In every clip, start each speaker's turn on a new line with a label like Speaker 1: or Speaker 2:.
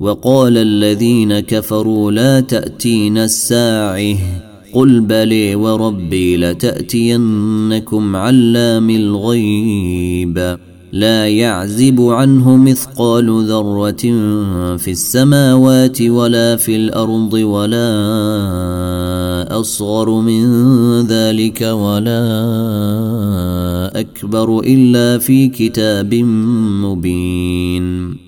Speaker 1: وقال الذين كفروا لا تأتين الساعه قل بلي وربي لتأتينكم علام الغيب لا يعزب عنه مثقال ذرة في السماوات ولا في الأرض ولا أصغر من ذلك ولا أكبر إلا في كتاب مبين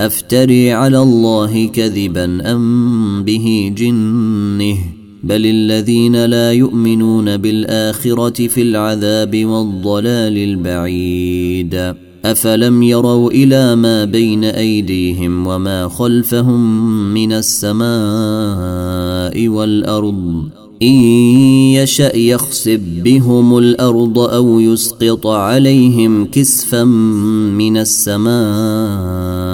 Speaker 1: افتري على الله كذبا ام به جنه بل الذين لا يؤمنون بالاخره في العذاب والضلال البعيد افلم يروا الى ما بين ايديهم وما خلفهم من السماء والارض ان يشا يخسب بهم الارض او يسقط عليهم كسفا من السماء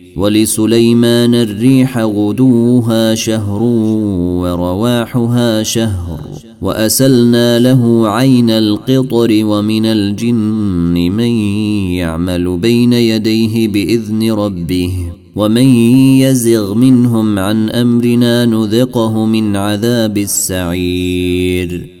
Speaker 1: ولسليمان الريح غدوها شهر ورواحها شهر واسلنا له عين القطر ومن الجن من يعمل بين يديه باذن ربه ومن يزغ منهم عن امرنا نذقه من عذاب السعير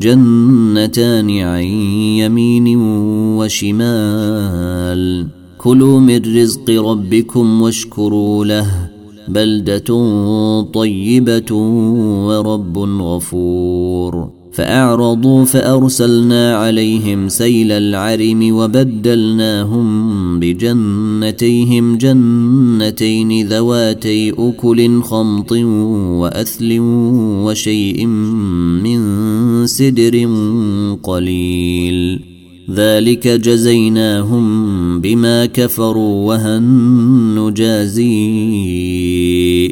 Speaker 1: جنتان عن يمين وشمال كلوا من رزق ربكم واشكروا له بلده طيبه ورب غفور فأعرضوا فأرسلنا عليهم سيل العرم وبدلناهم بجنتيهم جنتين ذواتي أكل خمط وأثل وشيء من سدر قليل ذلك جزيناهم بما كفروا وهل نجازي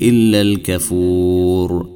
Speaker 1: إلا الكفور ۖ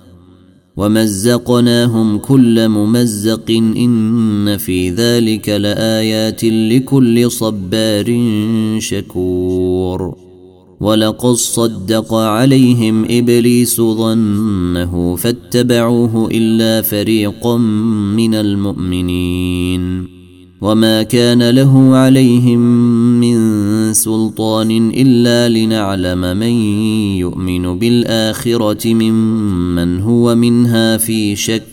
Speaker 1: ومزقناهم كل ممزق ان في ذلك لايات لكل صبار شكور ولقد صدق عليهم ابليس ظنه فاتبعوه الا فريقا من المؤمنين وما كان له عليهم من سلطان إلا لنعلم من يؤمن بالآخرة ممن هو منها في شك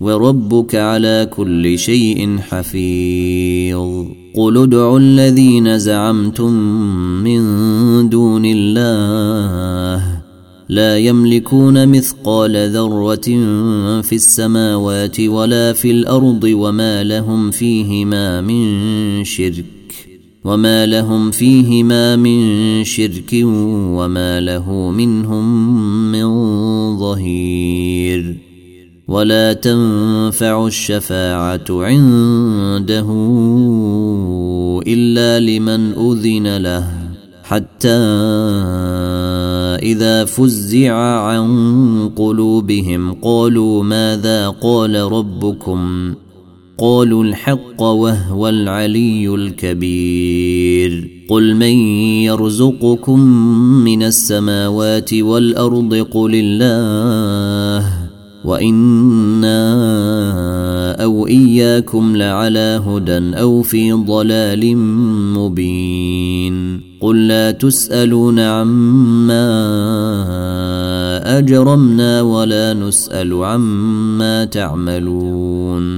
Speaker 1: وربك على كل شيء حفيظ قل ادعوا الذين زعمتم من دون الله لا يملكون مثقال ذره في السماوات ولا في الارض وما لهم فيهما من شرك وما لهم فيهما من شرك وما له منهم من ظهير ولا تنفع الشفاعه عنده الا لمن اذن له حتى اذا فزع عن قلوبهم قالوا ماذا قال ربكم قالوا الحق وهو العلي الكبير قل من يرزقكم من السماوات والارض قل الله وانا او اياكم لعلى هدى او في ضلال مبين قل لا تسالون عما اجرمنا ولا نسال عما تعملون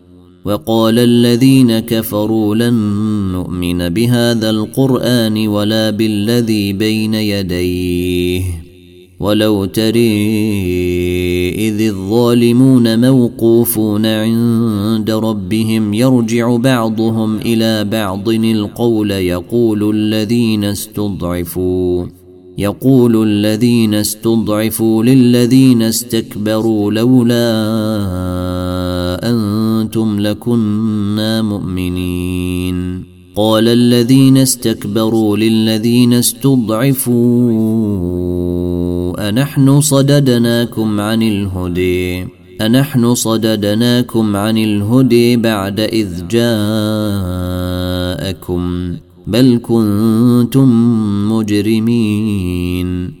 Speaker 1: وقال الذين كفروا لن نؤمن بهذا القران ولا بالذي بين يديه ولو تري اذ الظالمون موقوفون عند ربهم يرجع بعضهم الى بعض القول يقول الذين استضعفوا يقول الذين استضعفوا للذين استكبروا لولا ان كنتم لكنا مؤمنين قال الذين استكبروا للذين استضعفوا أنحن صددناكم عن الهدي أنحن صددناكم عن الهدي بعد إذ جاءكم بل كنتم مجرمين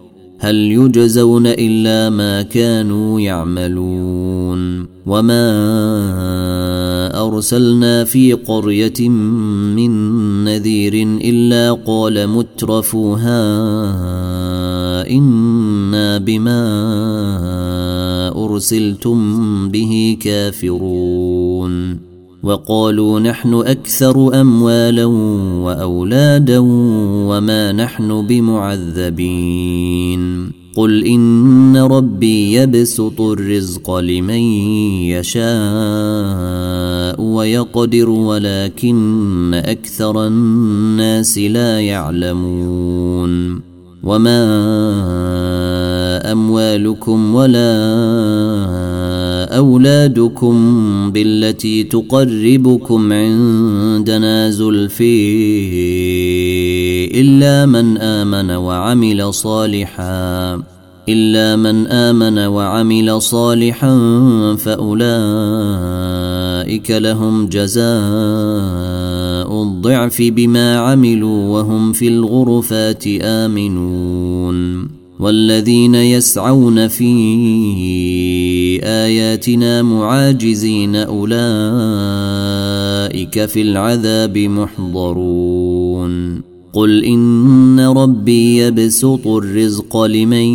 Speaker 1: هل يجزون الا ما كانوا يعملون وما ارسلنا في قريه من نذير الا قال مترفوها انا بما ارسلتم به كافرون وقالوا نحن اكثر اموالا واولادا وما نحن بمعذبين قل ان ربي يبسط الرزق لمن يشاء ويقدر ولكن اكثر الناس لا يعلمون وما اموالكم ولا أولادكم بالتي تقربكم عندنا زلفي إلا من آمن وعمل صالحا إلا من آمن وعمل صالحا فأولئك لهم جزاء الضعف بما عملوا وهم في الغرفات آمنون والذين يسعون فيه باياتنا معاجزين اولئك في العذاب محضرون قل ان ربي يبسط الرزق لمن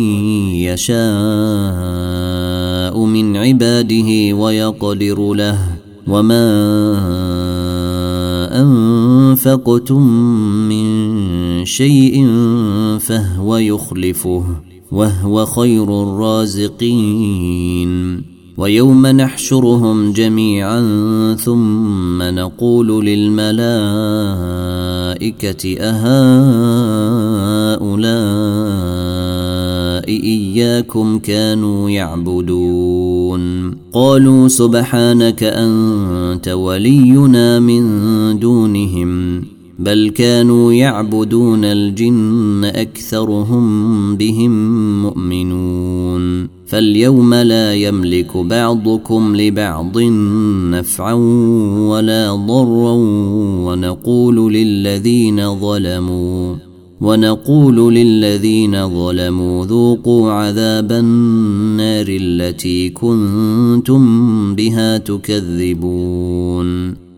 Speaker 1: يشاء من عباده ويقدر له وما انفقتم من شيء فهو يخلفه وهو خير الرازقين ويوم نحشرهم جميعا ثم نقول للملائكه اهؤلاء اياكم كانوا يعبدون قالوا سبحانك انت ولينا من دونهم بل كانوا يعبدون الجن اكثرهم بهم مؤمنون فاليوم لا يملك بعضكم لبعض نفعا ولا ضرا ونقول للذين ظلموا ونقول للذين ظلموا ذوقوا عذاب النار التي كنتم بها تكذبون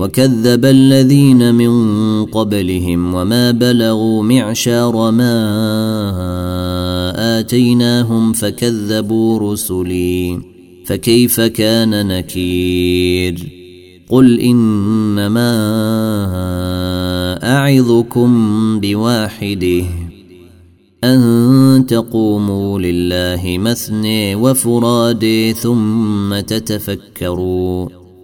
Speaker 1: وكذب الذين من قبلهم وما بلغوا معشار ما اتيناهم فكذبوا رسلي فكيف كان نكير قل انما اعظكم بواحده ان تقوموا لله مثني وفرادي ثم تتفكروا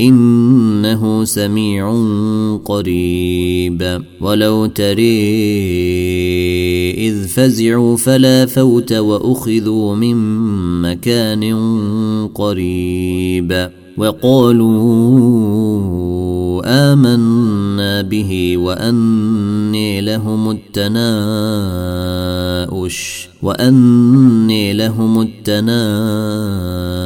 Speaker 1: انه سميع قريب ولو تري اذ فزعوا فلا فوت واخذوا من مكان قريب وقالوا امنا به واني لهم التناؤش واني لهم التناؤش